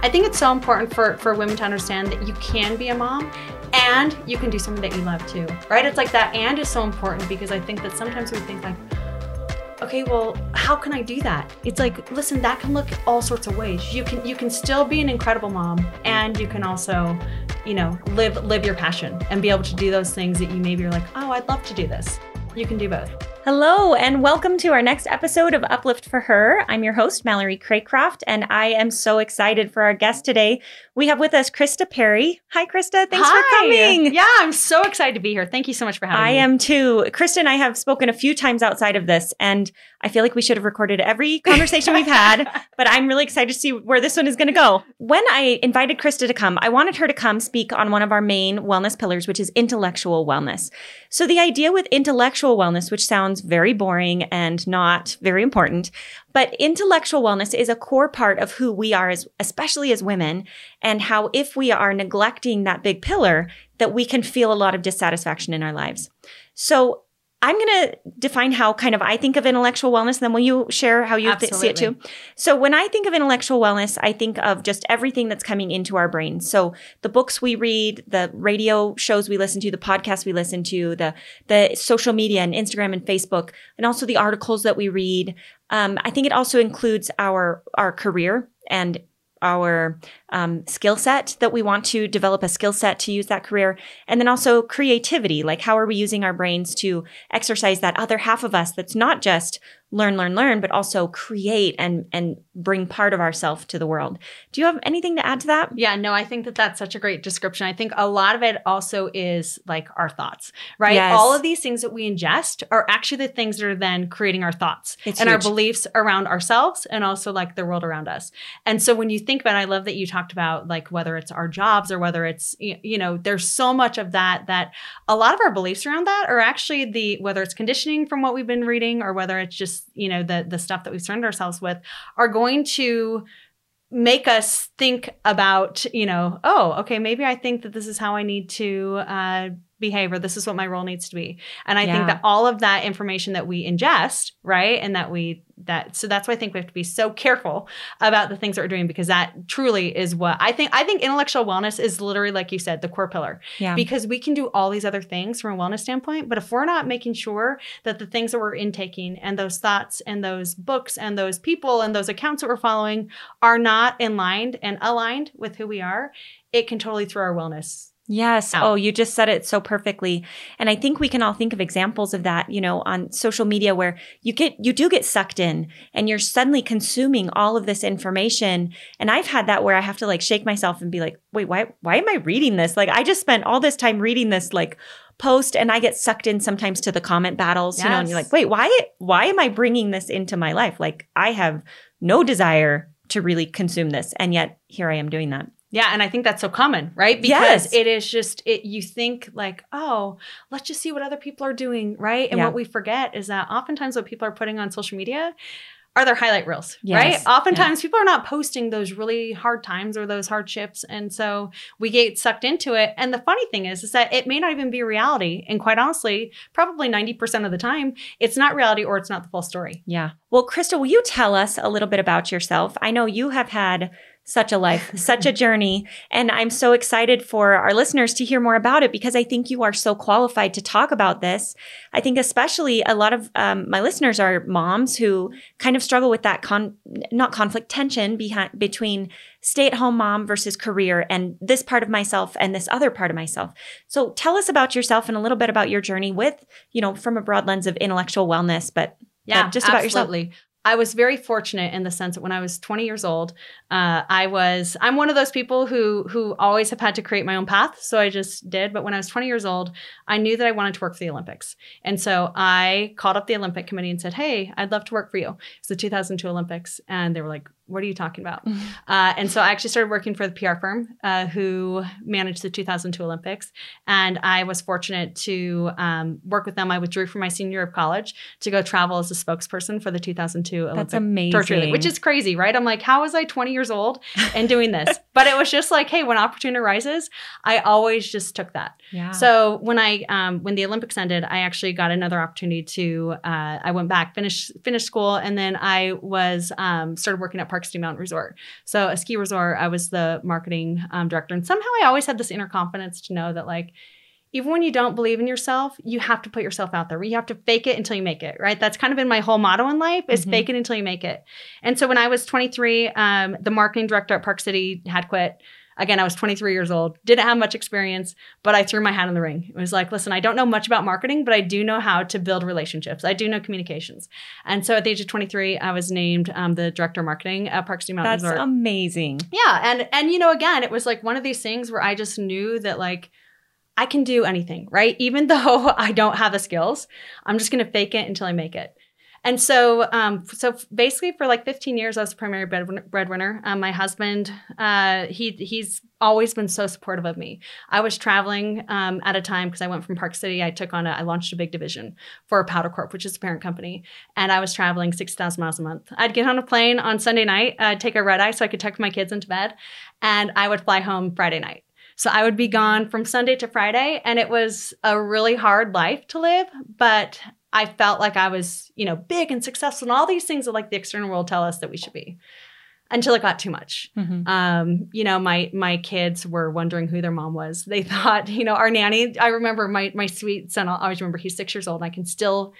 I think it's so important for, for women to understand that you can be a mom and you can do something that you love too, right? It's like that and is so important because I think that sometimes we think like, okay, well, how can I do that? It's like, listen, that can look all sorts of ways. You can you can still be an incredible mom and you can also, you know, live live your passion and be able to do those things that you maybe are like, oh, I'd love to do this. You can do both. Hello, and welcome to our next episode of Uplift for Her. I'm your host, Mallory Craycroft, and I am so excited for our guest today. We have with us Krista Parry. Hi, Krista. Thanks Hi. for coming. Yeah, I'm so excited to be here. Thank you so much for having I me. I am too. Krista and I have spoken a few times outside of this, and I feel like we should have recorded every conversation we've had, but I'm really excited to see where this one is going to go. When I invited Krista to come, I wanted her to come speak on one of our main wellness pillars, which is intellectual wellness. So, the idea with intellectual wellness, which sounds very boring and not very important, but intellectual wellness is a core part of who we are, as, especially as women, and how if we are neglecting that big pillar, that we can feel a lot of dissatisfaction in our lives. So, I'm going to define how kind of I think of intellectual wellness. and Then will you share how you th- see it too? So when I think of intellectual wellness, I think of just everything that's coming into our brains. So the books we read, the radio shows we listen to, the podcasts we listen to, the the social media and Instagram and Facebook, and also the articles that we read. Um, I think it also includes our our career and our um, skill set that we want to develop a skill set to use that career. And then also creativity like how are we using our brains to exercise that other half of us that's not just learn learn learn but also create and and bring part of ourself to the world do you have anything to add to that Yeah, no, I think that that's such a great description. I think a lot of it also is like our thoughts, right? Yes. All of these things that we ingest are actually the things that are then creating our thoughts It's and our beliefs around ourselves and also like the world around us. And so when you think about, it, I love that you talked about like whether it's our jobs or whether it's you know, there's so much of that that a lot of our beliefs around that are actually the whether it's conditioning from what we've been reading or whether it's just you know the the stuff that we've surrounded ourselves with are going to make us think about you know oh okay maybe i think that this is how i need to uh, behave or this is what my role needs to be and i Yeah. think that all of that information that we ingest right and that we that so that's why i think we have to be so careful about the things that we're doing because that truly is what i think i think intellectual wellness is literally like you said the core pillar. Yeah. Because we can do all these other things from a wellness standpoint but if we're not making sure that the things that we're intaking and those thoughts and those books and those people and those accounts that we're following are not in line and aligned with who we are it can totally throw our wellness Yes. out. Oh, you just said it so perfectly. And I think we can all think of examples of that, you know, on social media where you get, you do get sucked in and you're suddenly consuming all of this information. And I've had that where I have to like shake myself and be like, wait, why, why am I reading this? Like I just spent all this time reading this like post and I get sucked in sometimes to the comment battles, you know, and you're like, wait, why, why am I bringing this into my life? Like I have no desire to really consume this. And yet here I am doing that. Yeah, and I think that's so common, right? Because Yes. it is just it you think like, oh, let's just see what other people are doing, right? And Yeah. what we forget is that oftentimes what people are putting on social media are their highlight reels, Yes. right? Oftentimes people are not posting those really hard times or those hardships. And so we get sucked into it. And the funny thing is, is that it may not even be reality. And quite honestly, probably 90% of the time, it's not reality or it's not the full story. Yeah. Well, Krista, will you tell us a little bit about yourself? I know you have had such a life, such a journey, and I'm so excited for our listeners to hear more about it because I think you are so qualified to talk about this. I think especially a lot of um, my listeners are moms who kind of struggle with that con not conflict tension behind between stay-at-home mom versus career and this part of myself and this other part of myself. So tell us about yourself and a little bit about your journey with, you know, from a broad lens of intellectual wellness, but Yeah, just about yourself. I was very fortunate in the sense that when I was 20 years old, uh, I was I'm one of those people who who always have had to create my own path. So I just did. But when I was 20 years old, I knew that I wanted to work for the Olympics, and so I called up the Olympic Committee and said, "Hey, I'd love to work for you." It's the 2002 Olympics, and they were like, "What are you talking about?" Uh, and so I actually started working for the PR firm uh, who managed the 2002 Olympics. And I was fortunate to um, work with them. I withdrew from my senior year of college to go travel as a spokesperson for the 2002 Olympic That's amazing. torture which is crazy, right? I'm like, how was I 20 years old and doing this? but it was just like, hey, when opportunity arises, I always just took that. Yeah. So when I um, when the Olympics ended, I actually got another opportunity to uh, I went back, finished finished school, and then I was um, started working at Park City Mountain Resort. So a ski resort, I was the marketing um, director, and somehow I always had this inner confidence to know that like even when you don't believe in yourself, you have to put yourself out there. You have to fake it until you make it, right? That's kind of been my whole motto in life is Mhm. fake it until you make it. And so when I was 23, um, the marketing director at Park City had quit. Again, I was 23 years old, didn't have much experience, but I threw my hat in the ring. It was like, listen, I don't know much about marketing, but I do know how to build relationships. I do know communications. And so at the age of 23, I was named um, the director of marketing at Park City Mountain That's Resort. amazing. Yeah, and and you know, again, it was like one of these things where I just knew that like I can do anything, right? Even though I don't have the skills, I'm just going to fake it until I make it. And so, um, so basically, for like 15 years, I was the primary breadwinner. Um, my husband, uh, he he's always been so supportive of me. I was traveling um, at a time because I went from Park City. I took on a, I launched a big division for Powdr Corp, which is the parent company, and I was traveling 6,000 miles a month. I'd get on a plane on Sunday night, uh, take a red eye so I could tuck my kids into bed, and I would fly home Friday night. So I would be gone from Sunday to Friday, and it was a really hard life to live, but I felt like I was, you know, big and successful and all these things that like the external world tell us that we should be. Until it got too much. Mhm. Um, you know, my my kids were wondering who their mom was. They thought, you know, our nanny. I remember my my sweet son. I always remember he's six years old. And I can still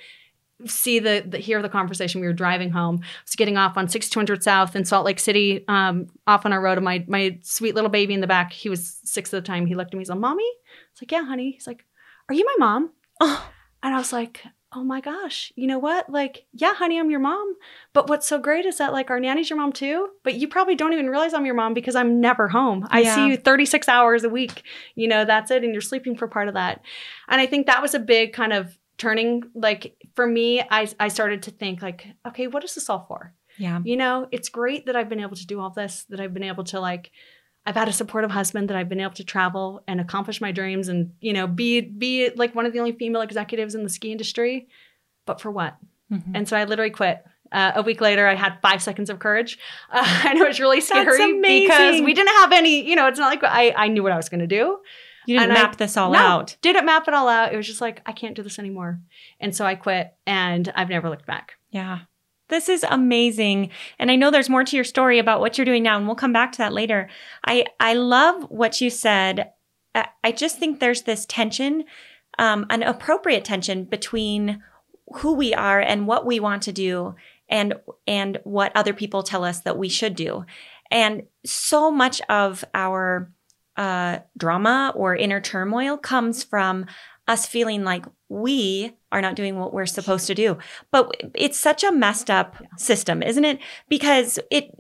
see the, the hear the conversation. We were driving home. I was getting off on 6200 South in Salt Lake City, um, off on our road. And my my sweet little baby in the back. He was six at the time. He looked at me. He's like, "Mommy." I was like, "Yeah, honey." He's like, "Are you my mom?" Oh, And I was like, oh my gosh, you know what? Like, yeah, honey, I'm your mom. But what's so great is that like our nanny's your mom too. But you probably don't even realize I'm your mom because I'm never home. I Yeah. see you 36 hours a week. You know, that's it. And you're sleeping for part of that. And I think that was a big kind of turning. Like for me, I, I started to think like, okay, what is this all for? yeah. You know, it's great that I've been able to do all this, that I've been able to like, I've had a supportive husband that I've been able to travel and accomplish my dreams and, you know, be be like one of the only female executives in the ski industry. But for what? Mhm. And so I literally quit. Uh, a week later, I had five seconds of courage. Uh, and it was really scary because we didn't have any, you know, it's not like I, I knew what I was going to do. You didn't and I- map this all No. out. Didn't map it all out. It was just like, I can't do this anymore. And so I quit and I've never looked back. Yeah. This is amazing. And I know there's more to your story about what you're doing now, and we'll come back to that later. I, I love what you said. I, just think there's this tension, um, an appropriate tension between who we are and what we want to do and and what other people tell us that we should do. And so much of our uh, drama or inner turmoil comes from us feeling like we are not doing what we're supposed to do. But it's such a messed up Yeah. system, isn't it? Because it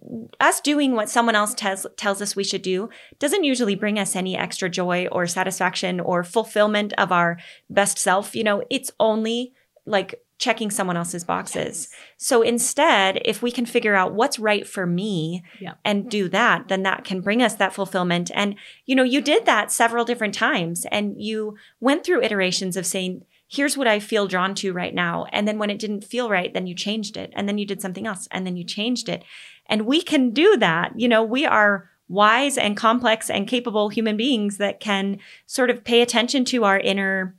us doing what someone else tells tells us we should do doesn't usually bring us any extra joy or satisfaction or fulfillment of our best self. You know, it's only like checking someone else's boxes. So instead, if we can figure out what's right for me Yeah. and do that, then that can bring us that fulfillment. And, you know, you did that several different times and you went through iterations of saying, here's what I feel drawn to right now. And then when it didn't feel right, then you changed it. And then you did something else and then you changed it. And we can do that. You know, we are wise and complex and capable human beings that can sort of pay attention to our inner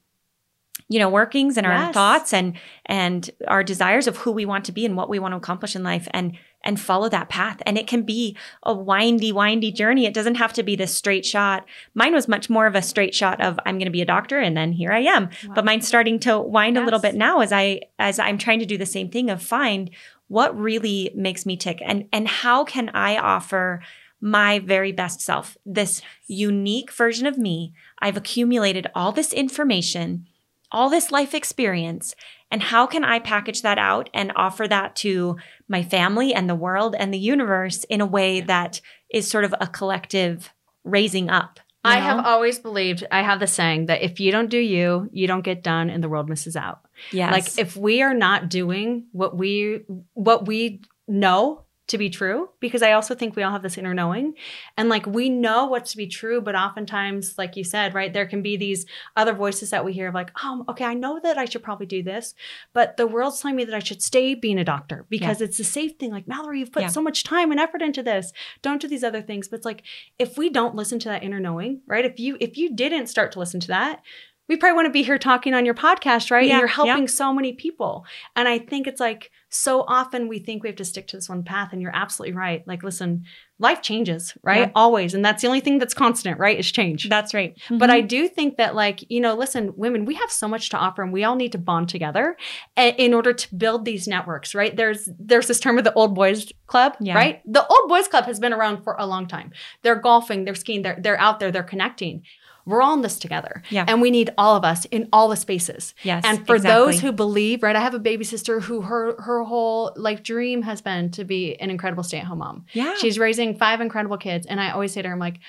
you know workings and our Yes. thoughts and and our desires of who we want to be and what we want to accomplish in life and and follow that path. And it can be a windy windy journey. It doesn't have to be this straight shot. Mine was much more of a straight shot of i'm going to be a doctor and then here i am. Wow. but mine's starting to wind a little bit now as i as i'm trying to do the same thing of find what really makes me tick and and how can i offer my very best self this unique version of me. I've accumulated all this information all this life experience and how can i package that out and offer that to my family and the world and the universe in a way that is sort of a collective raising up I know? have always believed, I have the saying that if you don't do you, you don't get done and the world misses out. yes Like if we are not doing what we what we know to be true because I also think we all have this inner knowing. And like we know what's to be true, but oftentimes, like you said, right, there can be these other voices that we hear of like, oh, okay, I know that I should probably do this, but the world's telling me that I should stay being a doctor because yeah. it's a safe thing. Like, Mallory, you've put yeah. so much time and effort into this. Don't do these other things. But it's like if we don't listen to that inner knowing, right? If you if you didn't start to listen to that, we probably want to be here talking on your podcast, right? Yeah, and you're helping yeah. so many people. And I think it's like so often we think we have to stick to this one path. And you're absolutely right. Like, listen, life changes, right? Yeah. Always. And that's the only thing that's constant, right? Is change. That's right. Mm-hmm. But I do think that, like, you know, listen, women, we have so much to offer and we all need to bond together in order to build these networks, right? There's there's this term of the old boys club, yeah. right? The old boys club has been around for a long time. They're golfing, they're skiing, they're they're out there, they're connecting we're all in this together. Yeah. And we need all of us in all the spaces. Yes. And for exactly. those who believe, right, I have a baby sister who her her whole life dream has been to be an incredible stay-at-home mom. Yeah. She's raising five incredible kids. And I always say to her, I'm like,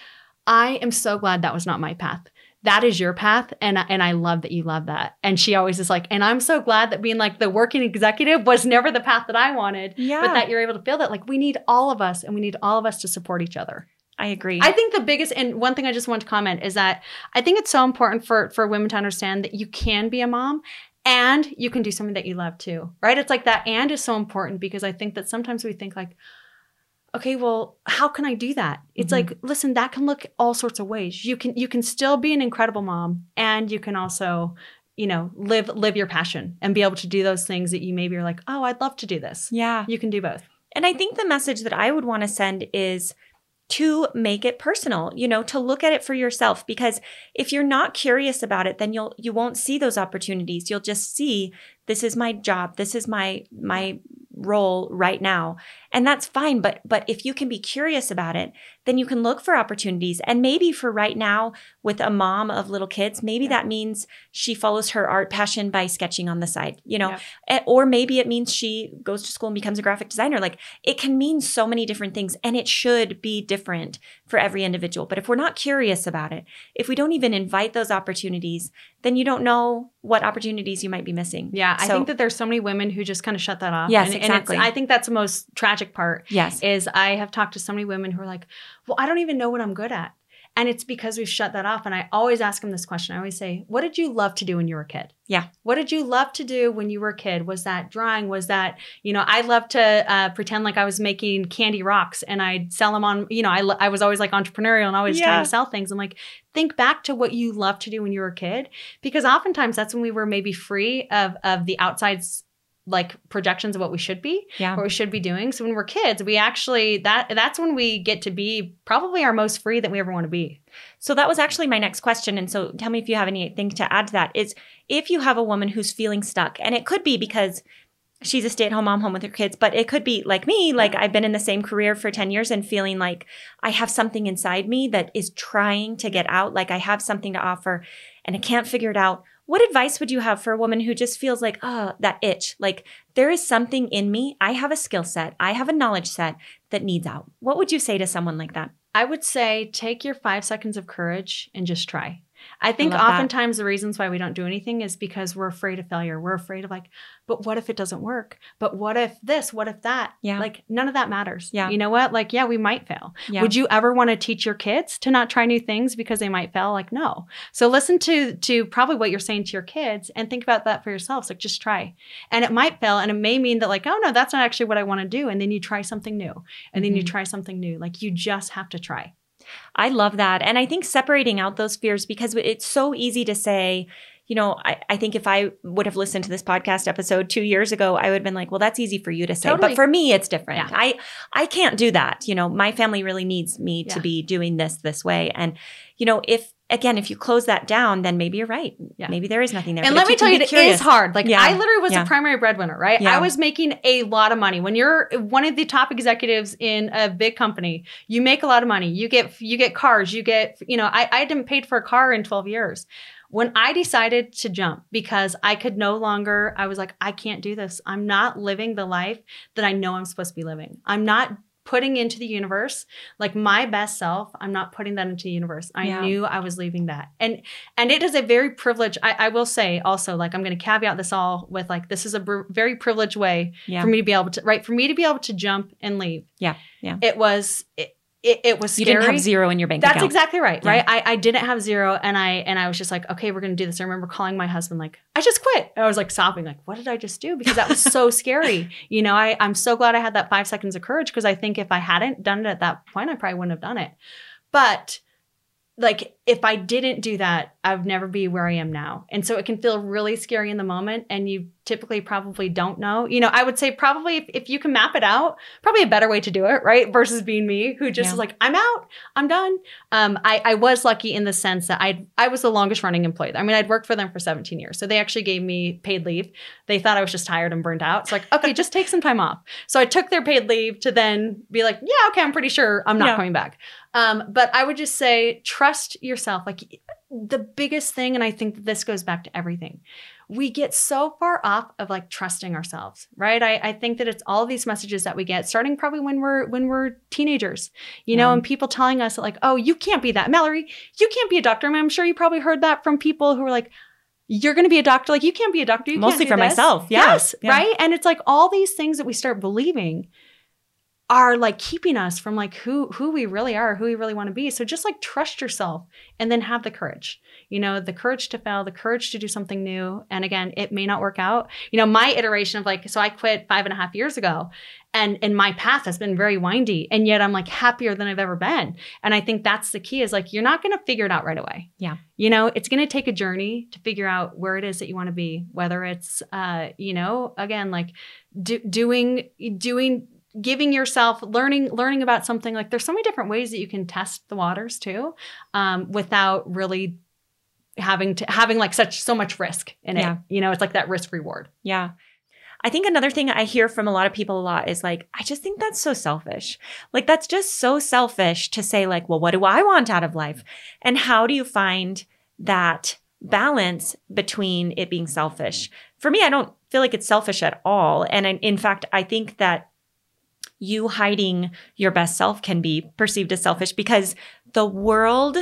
I am so glad that was not my path. That is your path. And, and I love that you love that. And she always is like, and I'm so glad that being like the working executive was never the path that I wanted. Yeah. But that you're able to feel that. Like we need all of us and we need all of us to support each other. I agree. I think the biggest and one thing I just want to comment is that I think it's so important for for women to understand that you can be a mom and you can do something that you love too. Right? It's like that and is so important because I think that sometimes we think like okay, well, how can I do that? It's mm-hmm. like, listen, that can look all sorts of ways. You can you can still be an incredible mom and you can also you know live live your passion and be able to do those things that you maybe are like oh i'd love to do this yeah you can do both and i think the message that i would want to send is to make it personal, you know, to look at it for yourself because if you're not curious about it then you'll you won't see those opportunities. You'll just see this is my job, this is my my role right now. And that's fine but but if you can be curious about it then you can look for opportunities. And maybe for right now with a mom of little kids maybe yeah. that means she follows her art passion by sketching on the side you know? Yeah. or maybe it means she goes to school and becomes a graphic designer. Like it can mean so many different things and it should be different for every individual. But if we're not curious about it if we don't even invite those opportunities then you don't know what opportunities you might be missing. Yeah so, i think that there's so many women who just kind of shut that off. Yes and, exactly. And i think that's the most tragic part yes. is i have talked to so many women who are like well i don't even know what i'm good at and it's because we've shut that off. And I always ask them this question. I always say, What did you love to do when you were a kid? Yeah. What did you love to do when you were a kid? Was that drawing? Was that, you know, I love to uh, pretend like I was making candy rocks and I'd sell them on, you know, I, I was always like entrepreneurial and always yeah. trying to sell things. I'm like, think back to what you loved to do when you were a kid. Because oftentimes that's when we were maybe free of, of the outside like projections of what we should be yeah. what we should be doing. So when we're kids we actually that that's when we get to be probably our most free that we ever want to be. So that was actually my next question. And so tell me if you have anything to add to that. Is if you have a woman who's feeling stuck and it could be because she's a stay-at-home mom home with her kids but it could be like me like i've been in the same career for 10 years and feeling like i have something inside me that is trying to get out like i have something to offer and i can't figure it out what advice would you have for a woman who just feels like, oh, that itch? Like there is something in me. I have a skill set, I have a knowledge set that needs out. What would you say to someone like that? I would say take your five seconds of courage and just try. I think I oftentimes that. the reasons why we don't do anything is because we're afraid of failure. We're afraid of like, but what if it doesn't work? But what if this? What if that? Yeah. Like none of that matters. Yeah. You know what? Like, yeah, we might fail. Yeah. Would you ever want to teach your kids to not try new things because they might fail? Like, no. So listen to to probably what you're saying to your kids and think about that for yourselves. Like just try. And it might fail. And it may mean that, like, oh no, that's not actually what I want to do. And then you try something new. And then mm-hmm. you try something new. Like you just have to try. I love that. And I think separating out those fears because it's so easy to say, you know, I, I think if I would have listened to this podcast episode two years ago, I would have been like, well, that's easy for you to say. Totally. But for me, it's different. Yeah. I I can't do that. You know, my family really needs me yeah. to be doing this this way. And, you know, if again, if you close that down, then maybe you're right. Yeah. Maybe there is nothing there. And let me tell you, it is hard. Like yeah. I literally was yeah. a primary breadwinner, right? I was making a lot of money. When you're one of the top executives in a big company, you make a lot of money. You get you get cars. You get you know I I didn't paid for a car in 12 years. When I decided to jump because I could no longer, I was like, I can't do this. I'm not living the life that I know I'm supposed to be living. I'm not putting into the universe like my best self i'm not putting that into the universe i Yeah. knew i was leaving that and and it is a very privileged I, I will say also like i'm going to caveat this all with like this is a br- very privileged way Yeah. for me to be able to right for me to be able to jump and leave Yeah, yeah. it was it, it, it was You scary didn't have zero in your bank account. that's account. exactly right, Yeah. right? I, I didn't have zero and I and I was just like, okay, we're gonna do this. I remember calling my husband, like, I just quit. And I was like sobbing, like, what did I just do? Because that was so scary. You know, I, I'm so glad I had that five seconds of courage because I think if I hadn't done it at that point, I probably wouldn't have done it. But like if I didn't do that, I would never be where I am now. And so it can feel really scary in the moment. And you typically probably don't know. You know, I would say probably if, if you can map it out, probably a better way to do it, right? Versus being me who just Yeah. is like, I'm out, I'm done. Um, I, I was lucky in the sense that I I was the longest running employee. I mean, I'd worked for them for 17 years. So they actually gave me paid leave. They thought I was just tired and burned out. It's like, okay, just take some time off. So I took their paid leave to then be like, yeah, okay, I'm pretty sure I'm not Yeah. coming back. Um, but I would just say trust yourself. Like the biggest thing, and I think that this goes back to everything. We get so far off of like trusting ourselves, right? I, I think that it's all these messages that we get, starting probably when we're when we're teenagers, you know, Yeah. and people telling us like, "Oh, you can't be that, Mallory. You can't be a doctor." I mean, I'm sure you probably heard that from people who are like, "You're going to be a doctor. Like, you can't be a doctor. You can't Mostly for this." myself. Yeah. Yes, Yeah. right. And it's like all these things that we start believing are like keeping us from like who who we really are, who we really want to be. So just like trust yourself and then have the courage. You know, the courage to fail, the courage to do something new. And again, it may not work out. You know, my iteration of like, so I quit five and a half years ago. And and my path has been very windy. And yet I'm like happier than I've ever been. And I think that's the key is like you're not gonna figure it out right away. Yeah. You know, it's gonna take a journey to figure out where it is that you want to be, whether it's uh, you know, again, like do, doing doing giving yourself learning learning about something like there's so many different ways that you can test the waters too um, without really having to having like such so much risk in Yeah. it you know it's like that risk reward Yeah. I think another thing I hear from a lot of people a lot is like, I just think that's so selfish. Like, that's just so selfish to say, like, well, what do I want out of life? And how do you find that balance between it being selfish? For me, I don't feel like it's selfish at all. And I, in fact, I think that you hiding your best self can be perceived as selfish because the world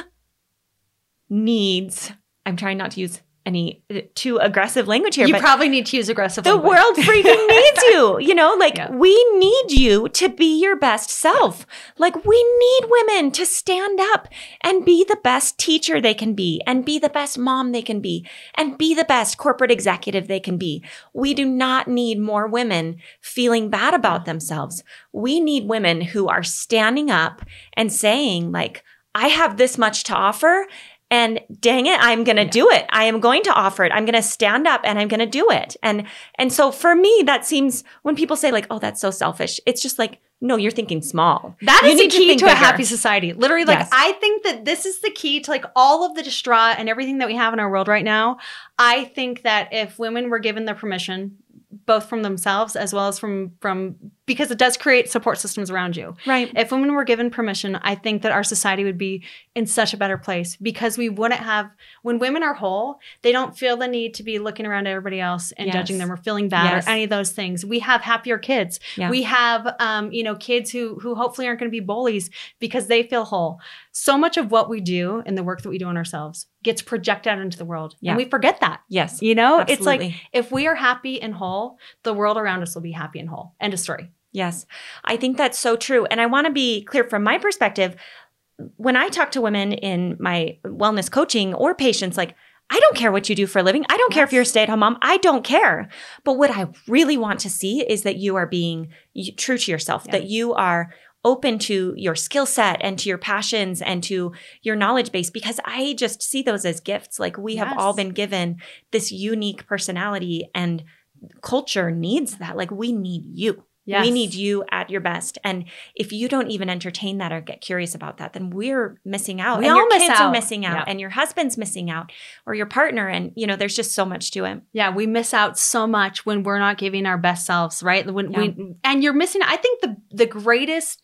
needs, I'm trying not to use any uh, too aggressive language here, you probably need to use aggressive the language. world freaking needs you. You know, like Yeah. we need you to be your best self. Like we need women to stand up and be the best teacher they can be and be the best mom they can be and be the best corporate executive they can be. We do not need more women feeling bad about themselves. We need women who are standing up and saying like, I have this much to offer and dang it, I'm going to Yeah. do it. I am going to offer it. I'm going to stand up and I'm going to do it. And and so for me that seems when people say like, "Oh, that's so selfish." It's just like, "No, you're thinking small." That You is the to key think to, a happy society. Literally, like Yes. I think that this is the key to like all of the distraught and everything that we have in our world right now. I think that if women were given the permission, both from themselves as well as from from because it does create support systems around you. Right. If women were given permission, I think that our society would be in such a better place because we wouldn't have, when women are whole, they don't feel the need to be looking around at everybody else and Yes. judging them or feeling bad Yes. or any of those things. We have happier kids. Yeah. We have, um, you know, kids who who hopefully aren't going to be bullies because they feel whole. So much of what we do and the work that we do on ourselves gets projected out into the world, Yeah. and we forget that. Yes. You know, it's like if we are happy and whole, the world around us will be happy and whole. End of story. Yes. I think that's so true. And I want to be clear from my perspective. When I talk to women in my wellness coaching or patients, like, I don't care what you do for a living. I don't care if you're a stay at home mom. I don't care. But what I really want to see is that you are being true to yourself, Yeah. that you are open to your skill set and to your passions and to your knowledge base because I just see those as gifts. Like we have all been given this unique personality and culture needs that. Like we need you. Yes. We need you at your best. And if you don't even entertain that or get curious about that, then we're missing out. We and all your miss kids are out. missing out Yeah. and your husband's missing out or your partner. And, you know, there's just so much to it. Yeah, we miss out so much when we're not giving our best selves, right? When Yeah. we and you're missing I think the the greatest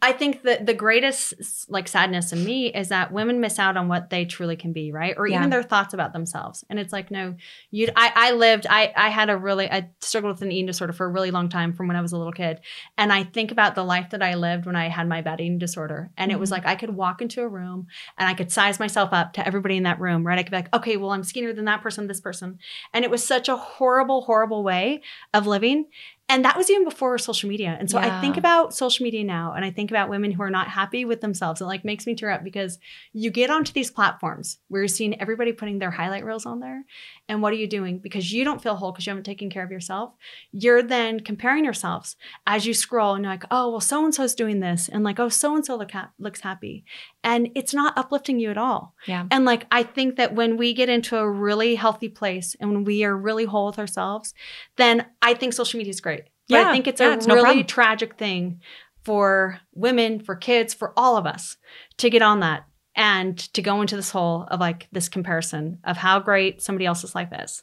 I think that the greatest like sadness in me is that women miss out on what they truly can be, right? Or Yeah. even their thoughts about themselves. And it's like, no, you I, I lived, I I had a really I struggled with an eating disorder for a really long time from when I was a little kid. And I think about the life that I lived when I had my bad eating disorder. And it was Mhm. like I could walk into a room and I could size myself up to everybody in that room, right? I could be like, okay, well, I'm skinnier than that person, this person. And it was such a horrible, horrible way of living. And that was even before social media. And so I think about social media now and I think about women who are not happy with themselves. It like makes me tear up because you get onto these platforms where you're seeing everybody putting their highlight reels on there. And what are you doing? Because you don't feel whole because you haven't taken care of yourself. You're then comparing yourselves as you scroll and you're like, oh, well, so and so's doing this. And like, oh, so and so look ha- looks happy. And it's not uplifting you at all. Yeah. And like, I think that when we get into a really healthy place and when we are really whole with ourselves, then I think social media is great. But Yeah, I think it's yeah, a it's really problem. tragic thing for women, for kids, for all of us to get on that and to go into this hole of like this comparison of how great somebody else's life is.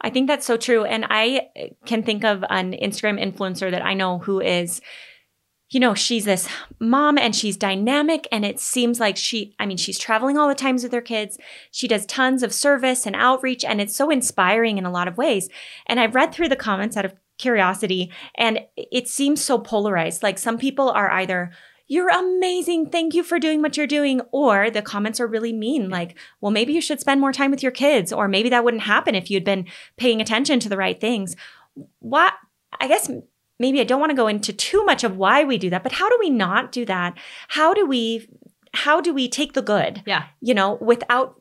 I think that's so true. And I uh, can think of an Instagram influencer that I know who is, you know, she's this mom and she's dynamic. And it seems like she, I mean, she's traveling all the times with her kids. She does tons of service and outreach. And it's so inspiring in a lot of ways. And I've read through the comments out of curiosity and it seems so polarized. Like some people are either, you're amazing. Thank you for doing what you're doing. Or the comments are really mean, like, well, maybe you should spend more time with your kids, or maybe that wouldn't happen if you'd been paying attention to the right things. What, I guess maybe I don't want to go into too much of why we do that, but how do we not do that? How do we, how do we take the good, Yeah. you know, without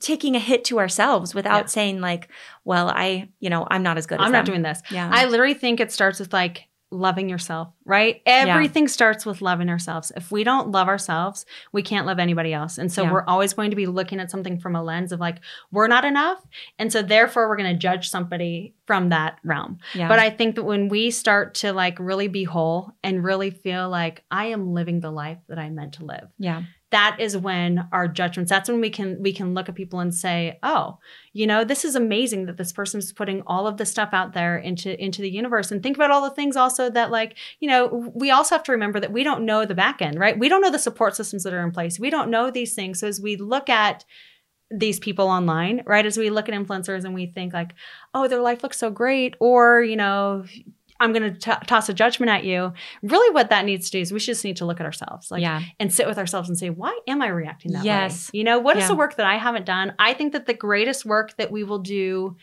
taking a hit to ourselves, without Yeah. saying like, well, I, you know, I'm not as good as I'm not doing this. Yeah. I literally think it starts with like loving yourself, right? Everything starts with loving ourselves. If we don't love ourselves, we can't love anybody else. And so Yeah. we're always going to be looking at something from a lens of like, we're not enough. And so therefore, we're going to judge somebody from that realm. yeah. But I think that when we start to like really be whole and really feel like I am living the life that I meant to live, yeah. that is when our judgments that's when we can we can look at people and say oh you know this is amazing that this person's putting all of this stuff out there into into the universe and think about all the things also that like you know we also have to remember that we don't know the back end right we don't know the support systems that are in place we don't know these things so as we look at these people online right as we look at influencers and we think like oh their life looks so great or you know i'm going to toss a judgment at you really what that needs to do is we just need to look at ourselves like yeah. and sit with ourselves and say, why am I reacting that Yes. way? You know, what is Yeah. the work that I haven't done? I think that the greatest work that we will do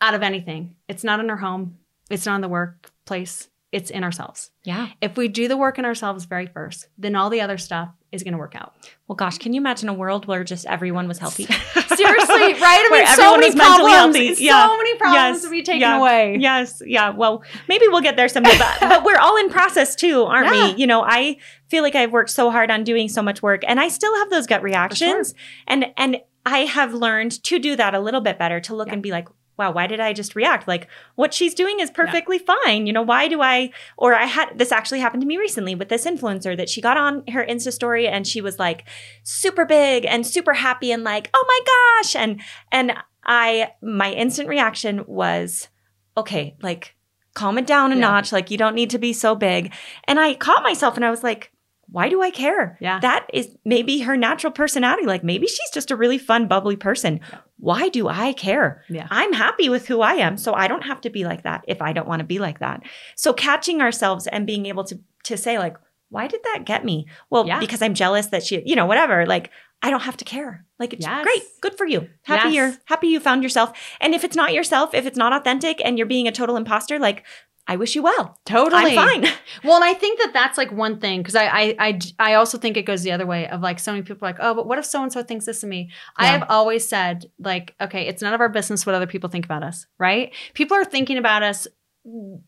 out of anything, it's not in our home, it's not in the workplace, it's in ourselves. Yeah. If we do the work in ourselves very first, then all the other stuff is going to work out. Well, gosh, can you imagine a world where just everyone was healthy? Seriously, right? I Where mean, so many problems, healthy. so many problems Yes. to be taken Yeah. away. Yes. Yeah. Well, maybe we'll get there someday, but, but we're all in process too, aren't Yeah. we? You know, I feel like I've worked so hard on doing so much work and I still have those gut reactions. And, and I have learned to do that a little bit better to look Yeah. and be like, wow, why did I just react? Like what she's doing is perfectly fine. You know, why do I, or I had, this actually happened to me recently with this influencer that she got on her Insta story and she was like super big and super happy and like, oh my gosh. And, and I, my instant reaction was, okay, like calm it down a Yeah. notch. Like you don't need to be so big. And I caught myself and I was like, why do I care? Yeah. That is maybe her natural personality. Like maybe she's just a really fun, bubbly person. Why do I care? Yeah. I'm happy with who I am. So I don't have to be like that if I don't want to be like that. So catching ourselves and being able to to say, like, why did that get me? Well, Yeah. because I'm jealous that she, you know, whatever. Like, I don't have to care. Like, it's Yes. great. Good for you. Happy Yes. you're happy you found yourself. And if it's not yourself, if it's not authentic and you're being a total imposter, like, I wish you well. Totally. I'm fine. Well, and I think that that's like one thing because I, I I I also think it goes the other way of like so many people are like, oh, but what if so and so thinks this of me? I have always said like, okay, it's none of our business what other people think about us, right? People are thinking about us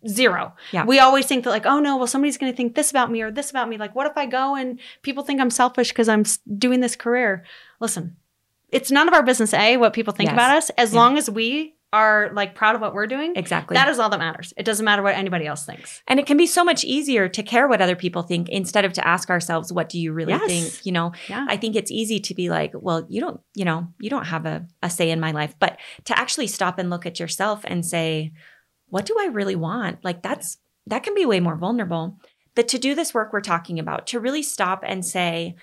zero. Yeah. We always think that like, oh no, well somebody's going to think this about me or this about me. Like, what if I go and people think I'm selfish because I'm doing this career? Listen, it's none of our business. A what people think Yes. about us as Yeah. long as we are like proud of what we're doing. Exactly. That is all that matters. It doesn't matter what anybody else thinks. And it can be so much easier to care what other people think instead of to ask ourselves, what do you really Yes. think? You know, Yeah. I think it's easy to be like, well, you don't, you know, you don't have a, a say in my life. But to actually stop and look at yourself and say, what do I really want? Like that's, that can be way more vulnerable. But to do this work we're talking about, to really stop and say,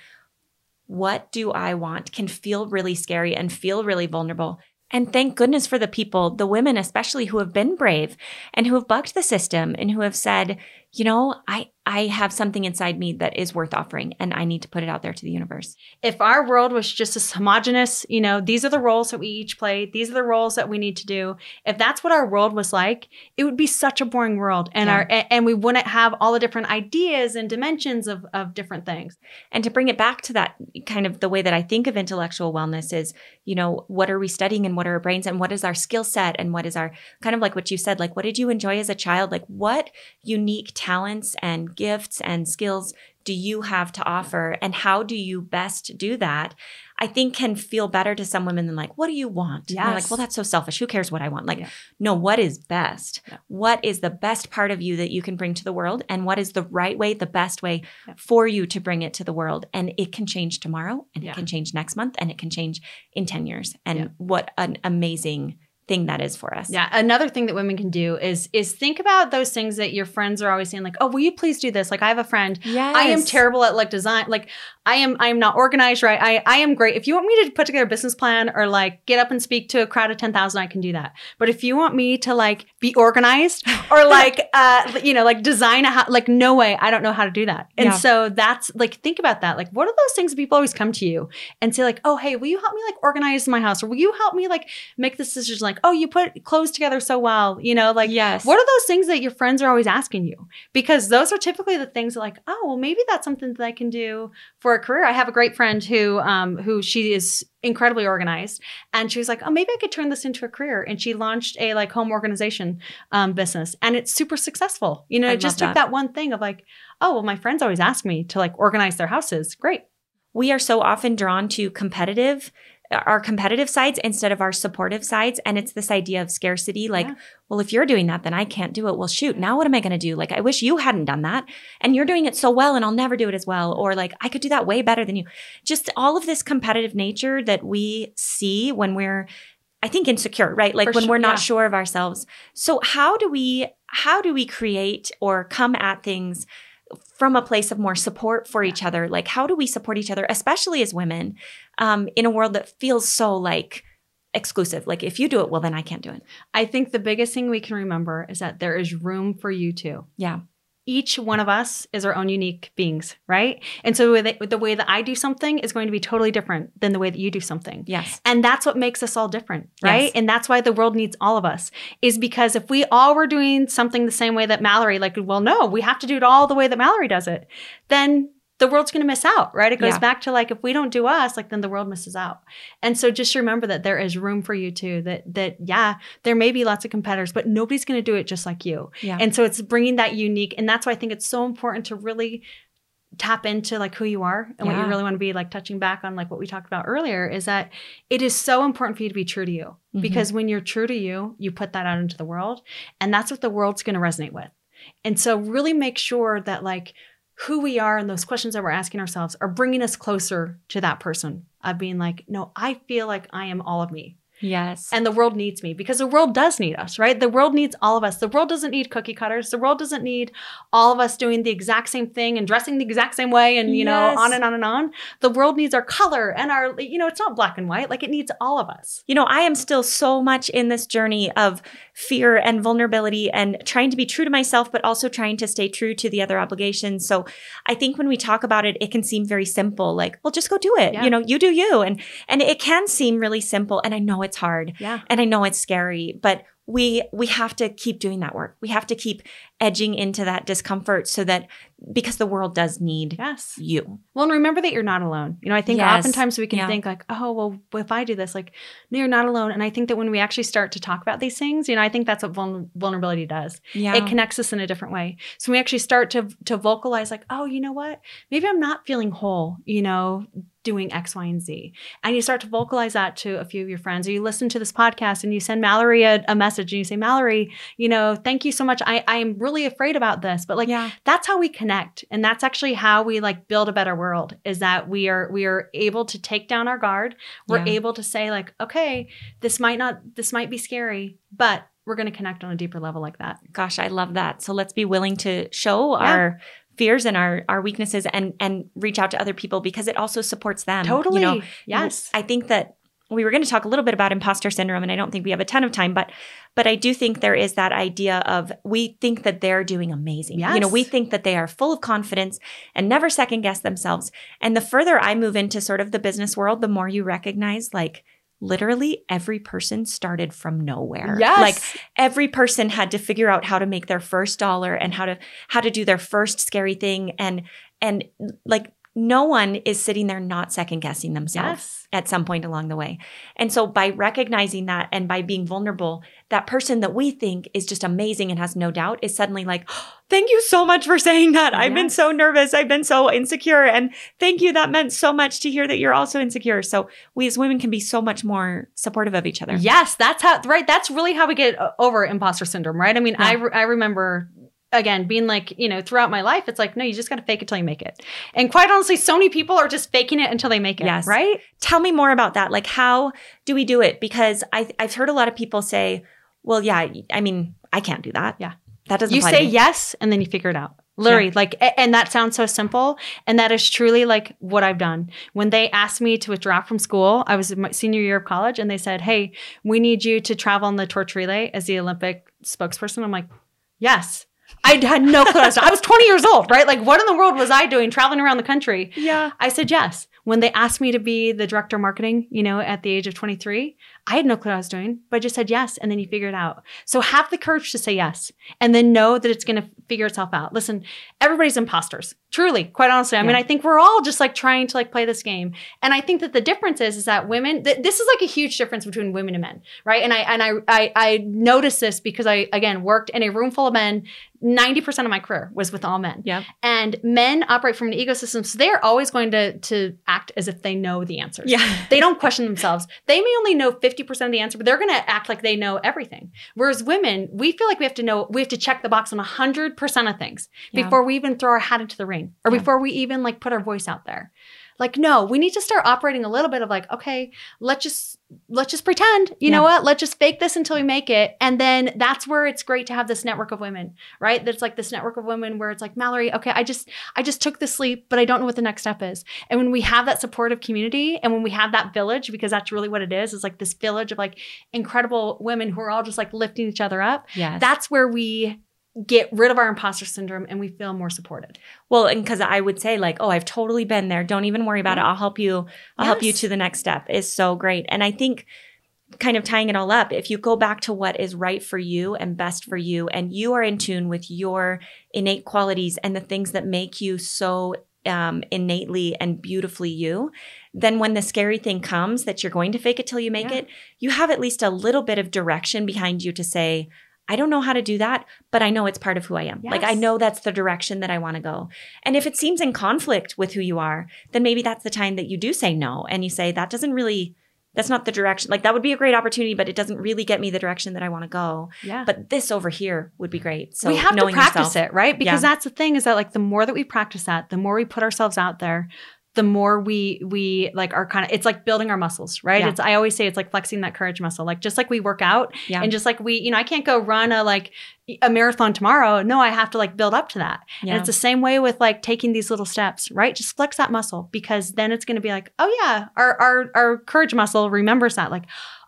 what do I want can feel really scary and feel really vulnerable. And thank goodness for the people, the women especially, who have been brave and who have bucked the system and who have said, you know, I, I have something inside me that is worth offering and I need to put it out there to the universe. If our world was just as homogenous, you know, these are the roles that we each play, these are the roles that we need to do. If that's what our world was like, it would be such a boring world and Yeah. our and we wouldn't have all the different ideas and dimensions of of different things. And to bring it back to that kind of the way that I think of intellectual wellness is, you know, what are we studying and what are our brains and what is our skill set and what is our kind of like what you said, like what did you enjoy as a child? Like what unique talents and gifts and skills do you have to offer and how do you best do that? I think can feel better to some women than like, what do you want? They're like, well, that's so selfish. Who cares what I want? Like, Yeah. no, what is best? Yeah. What is the best part of you that you can bring to the world? And what is the right way, the best way Yeah. for you to bring it to the world? And it can change tomorrow and Yeah. it can change next month and it can change in 10 years. And Yeah. what an amazing thing that is for us. Yeah, another thing that women can do is is think about those things that your friends are always saying like, "Oh, will you please do this?" Like I have a friend Yes. I am terrible at like design. Like I am, I am not organized right. I, I am great. If you want me to put together a business plan or like get up and speak to a crowd of 10,000, I can do that. But if you want me to like be organized or like, uh, you know, like design a house, like no way, I don't know how to do that. And Yeah. so that's like, think about that. Like, what are those things people always come to you and say like, oh, hey, will you help me like organize my house? Or will you help me like make this decision? Like, oh, you put clothes together so well, you know, like, yes. what are those things that your friends are always asking you? Because those are typically the things like, oh, well, maybe that's something that I can do for a career. I have a great friend who, um, who she is incredibly organized, and she was like, oh, maybe I could turn this into a career. And she launched a like home organization um, business, and it's super successful. You know, I it just love took that. that one thing of like, oh, well, my friends always ask me to like organize their houses. Great. we are so often drawn to competitive our competitive sides instead of our supportive sides. And it's this idea of scarcity like Yeah. well if you're doing that then i can't do it. Well shoot now what am i going to do? Like i wish you hadn't done that. And you're doing it so well and i'll never do it as well. Or like i could do that way better than you. Just all of this competitive nature that we see when we're i think insecure right? Like For when we're not yeah. sure of ourselves. So how do we how do we create or come at things from a place of more support for each other? Like how do we support each other especially as women um, in a world that feels so like exclusive like if you do it well then i can't do it I think the biggest thing we can remember is that there is room for you too. yeah each one of us is our own unique beings, right? And so the way that, the way that I do something is going to be totally different than the way that you do something. yes And that's what makes us all different, right? Yes. And that's why the world needs all of us. Is because if we all were doing something the same way that Mallory, like, well, no, we have to do it all the way that Mallory does it, then the world's going to miss out, right? It goes Yeah. back to like if we don't do us, like then the world misses out. And so just remember that there is room for you too. That that yeah, there may be lots of competitors, but nobody's going to do it just like you. yeah And so it's bringing that unique, and that's why I think it's so important to really tap into like who you are and what you really want to be like touching back on like what we talked about earlier is that it is so important for you to be true to you Mhm. because when you're true to you you put that out into the world and that's what the world's going to resonate with and so really make sure that like who we are and those questions that we're asking ourselves are bringing us closer to that person of being like no i feel like i am all of me yes and the world needs me because the world does need us, right? The world needs all of us. The world doesn't need cookie cutters. The world doesn't need all of us doing the exact same thing and dressing the exact same way and, you know, on and on and on. The world needs our color and our, you know, it's not black and white. Like it needs all of us. you know i am still so much in this journey of fear and vulnerability and trying to be true to myself but also trying to stay true to the other obligations so i think when we talk about it it can seem very simple like well just go do it Yeah. you know you do you and and it can seem really simple and i know it's hard Yeah. and i know it's scary but we we have to keep doing that work we have to keep edging into that discomfort so that because the world does need Yes. you Well, and remember that you're not alone. You know, I think Yes. oftentimes we can Yeah. think like, oh, well, if I do this, like, no, you're not alone. And I think that when we actually start to talk about these things, you know, I think that's what vul- vulnerability does. yeah it connects us in a different way. So we actually start to to vocalize like, oh, you know what? Maybe I'm not feeling whole, you know, doing X, Y, and Z. And you start to vocalize that to a few of your friends, or you listen to this podcast and you send Mallory a, a message and you say, Mallory, you know, thank you so much. I I am really afraid about this, but like yeah that's how we connect and that's actually how we like build a better world is that we are we are able to take down our guard we're Yeah. able to say like okay this might not this might be scary but we're going to connect on a deeper level like that Gosh, I love that. So let's be willing to show Yeah. our fears and our our weaknesses and and reach out to other people because it also supports them. Totally. You know, yes. I think that we were going to talk a little bit about imposter syndrome and I don't think we have a ton of time but but I do think there is that idea of we think that they're doing amazing. You know, we think that they are full of confidence and never second guess themselves. And the further I move into sort of the business world, the more you recognize like literally every person started from nowhere. Yes. Like every person had to figure out how to make their first dollar and how to how to do their first scary thing and and like no one is sitting there not second guessing themselves Yes. at some point along the way. And so by recognizing that and by being vulnerable, that person that we think is just amazing and has no doubt is suddenly like, thank you so much for saying that. I've been so nervous. I've been so insecure. And thank you. That meant so much to hear that you're also insecure. So we as women can be so much more supportive of each other. Yes, that's how right. That's really how we get uh, over imposter syndrome, right? I mean, I re- I remember again being like, you know, throughout my life, it's like, no, you just got to fake it till you make it. And quite honestly, so many people are just faking it until they make it. Yes. right. Tell me more about that. Like, how do we do it? Because I, I've heard a lot of people say, well, yeah, I mean, I can't do that. Yeah. That doesn't You apply to say yes, and then you figure it out. Literally, like, and that sounds so simple, and that is truly like what I've done. When they asked me to withdraw from school, I was in my senior year of college, and they said, "Hey, we need you to travel on the torch relay as the Olympic spokesperson." I'm like, "Yes." I had no clue. I was 20 years old, right? Like, what in the world was I doing traveling around the country? Yeah. I said yes. When they asked me to be the director of marketing, you know, at the age of 23, I had no clue what I was doing, but I just said yes. And then you figure it out. So have the courage to say yes and then know that it's going to figure itself out. Listen, everybody's imposters. Truly, quite honestly. I mean, I think we're all just like trying to like play this game. And I think that the difference is, is that women, th- this is like a huge difference between women and men, right? And I, and I, I, I noticed this because I, again, worked in a room full of men. 90% of my career was with all men. Yeah. And men operate from an ecosystem. So they're always going to, to act as if they know the answers. Yeah. They don't question themselves. They may only know 50% of the answer, but they're going to act like they know everything. Whereas women, we feel like we have to know, we have to check the box on 100% of things Yeah. before we even throw our hat into the ring or Yeah. before we even like put our voice out there. Like, no, we need to start operating a little bit of like, okay, let's just, let's just pretend, you know what? Let's just fake this until we make it. And then that's where it's great to have this network of women, right? That's like this network of women where it's like, Mallory, okay, I just, I just took the sleep, but I don't know what the next step is. And when we have that supportive community and when we have that village, because that's really what it is, is like this village of like incredible women who are all just like lifting each other up. Yeah, That's where we get rid of our imposter syndrome and we feel more supported. Well, and because I would say like, oh, I've totally been there. Don't even worry about it. I'll help you. I'll help you to the next step is so great. And I think kind of tying it all up, if you go back to what is right for you and best for you, and you are in tune with your innate qualities and the things that make you so um, innately and beautifully you, then when the scary thing comes that you're going to fake it till you make Yeah. it, you have at least a little bit of direction behind you to say, I don't know how to do that, but I know it's part of who I am. Like I know that's the direction that I want to go. And if it seems in conflict with who you are, then maybe that's the time that you do say no and you say, that doesn't really, that's not the direction. Like that would be a great opportunity, but it doesn't really get me the direction that I want to go. Yeah. But this over here would be great. So we have to practice yourself. it, right? Because Yeah. that's the thing is that like the more that we practice that, the more we put ourselves out there, the more we we like are kind of it's like building our muscles, right? Yeah. It's I always say it's like flexing that courage muscle. Like just like we work out Yeah. and just like we, you know, I can't go run a like a marathon tomorrow. No, I have to like build up to that. Yeah. And it's the same way with like taking these little steps, right? Just flex that muscle because then it's going to be like, oh yeah, our our our courage muscle remembers that like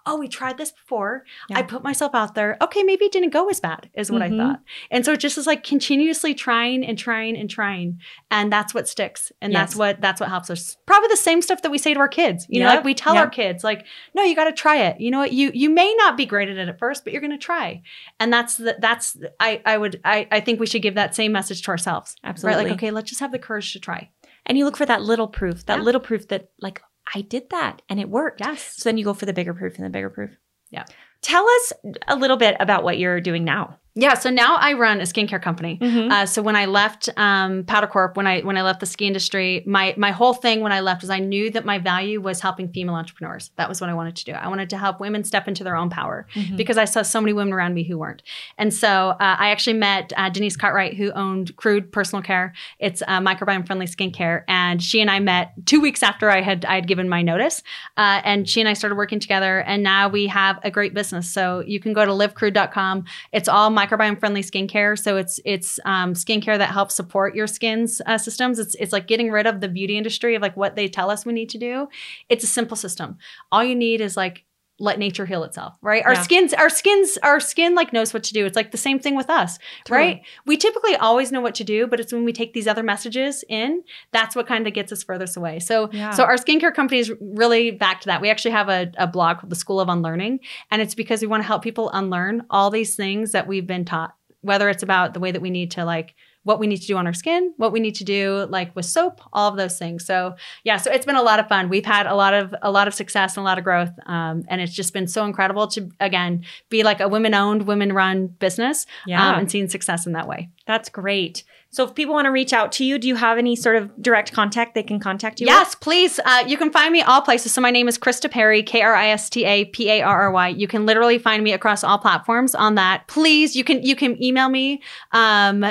Oh, we tried this before. Yeah. I put myself out there. Okay, maybe it didn't go as bad as what Mhm. I thought. And so it just is like continuously trying and trying and trying. And that's what sticks. And that's what that's what helps us. Probably the same stuff that we say to our kids. You know, like we tell Yep. our kids, like, no, you gotta try it. You know what? You you may not be great at it at first, but you're gonna try. And that's the that's I I would I I think we should give that same message to ourselves. Absolutely. Right? Like, okay, let's just have the courage to try. And you look for that little proof, that Yeah. little proof that like I did that and it worked. Yes. So then you go for the bigger proof and the bigger proof. Yeah. Tell us a little bit about what you're doing now. Yeah. So now I run a skincare company. Mhm. Uh, so when I left um, Powdr Corp, when I when I left the ski industry, my my whole thing when I left was I knew that my value was helping female entrepreneurs. That was what I wanted to do. I wanted to help women step into their own power Mhm. because I saw so many women around me who weren't. And so uh, I actually met uh, Denise Cartwright, who owned Crude Personal Care. It's uh, microbiome friendly skincare, and she and I met two weeks after I had I had given my notice, uh, and she and I started working together. And now we have a great business. So you can go to livecrude.com. It's all microbiome friendly skincare. So it's it's um, skincare that helps support your skin's uh, systems. It's it's like getting rid of the beauty industry of like what they tell us we need to do. It's a simple system. All you need is like let nature heal itself, right? Our Yeah. skins, our skins, our skin like knows what to do. It's like the same thing with us, right? We typically always know what to do, but it's when we take these other messages in, that's what kind of gets us furthest away. So, Yeah. so our skincare company is really back to that. We actually have a, a blog called the School of Unlearning, and it's because we want to help people unlearn all these things that we've been taught, whether it's about the way that we need to like what we need to do on our skin, what we need to do like with soap, all of those things. So yeah, so it's been a lot of fun. We've had a lot of a lot of success and a lot of growth, um, and it's just been so incredible to again be like a women owned, women run business, Yeah. um, and seeing success in that way. That's great. So if people want to reach out to you, do you have any sort of direct contact they can contact you? with? Yes, please. Uh, you can find me all places. So my name is Krista Parry, K R I S T A P A R R Y. You can literally find me across all platforms on that. Please, you can you can email me um,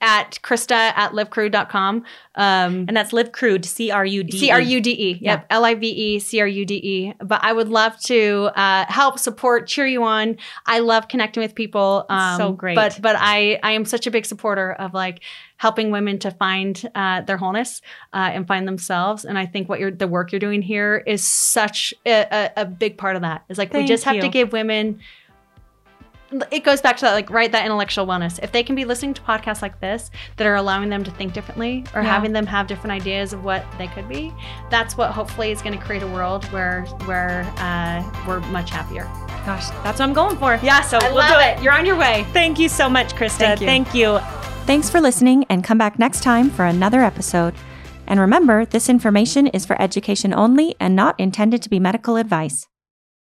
at Krista at livecrude.com. Um, And that's Live Crude, C R U D. C R U D E. Yeah. Yep. L I V E C R U D E. But I would love to uh, help, support, cheer you on. I love connecting with people. Um, So great. But but I I am such a big supporter of like helping women to find uh, their wholeness uh, and find themselves. And I think what you're the work you're doing here is such a, a, a big part of that. It's like we Thank just have to give women. It goes back to that, like, right, that intellectual wellness. If they can be listening to podcasts like this that are allowing them to think differently or Yeah. having them have different ideas of what they could be, that's what hopefully is going to create a world where where uh, we're much happier. Gosh, that's what I'm going for. Yeah, so I we'll love do it. You're on your way. Thank you so much, Krista. Thank you. Thank you. Thanks for listening and come back next time for another episode. And remember, this information is for education only and not intended to be medical advice.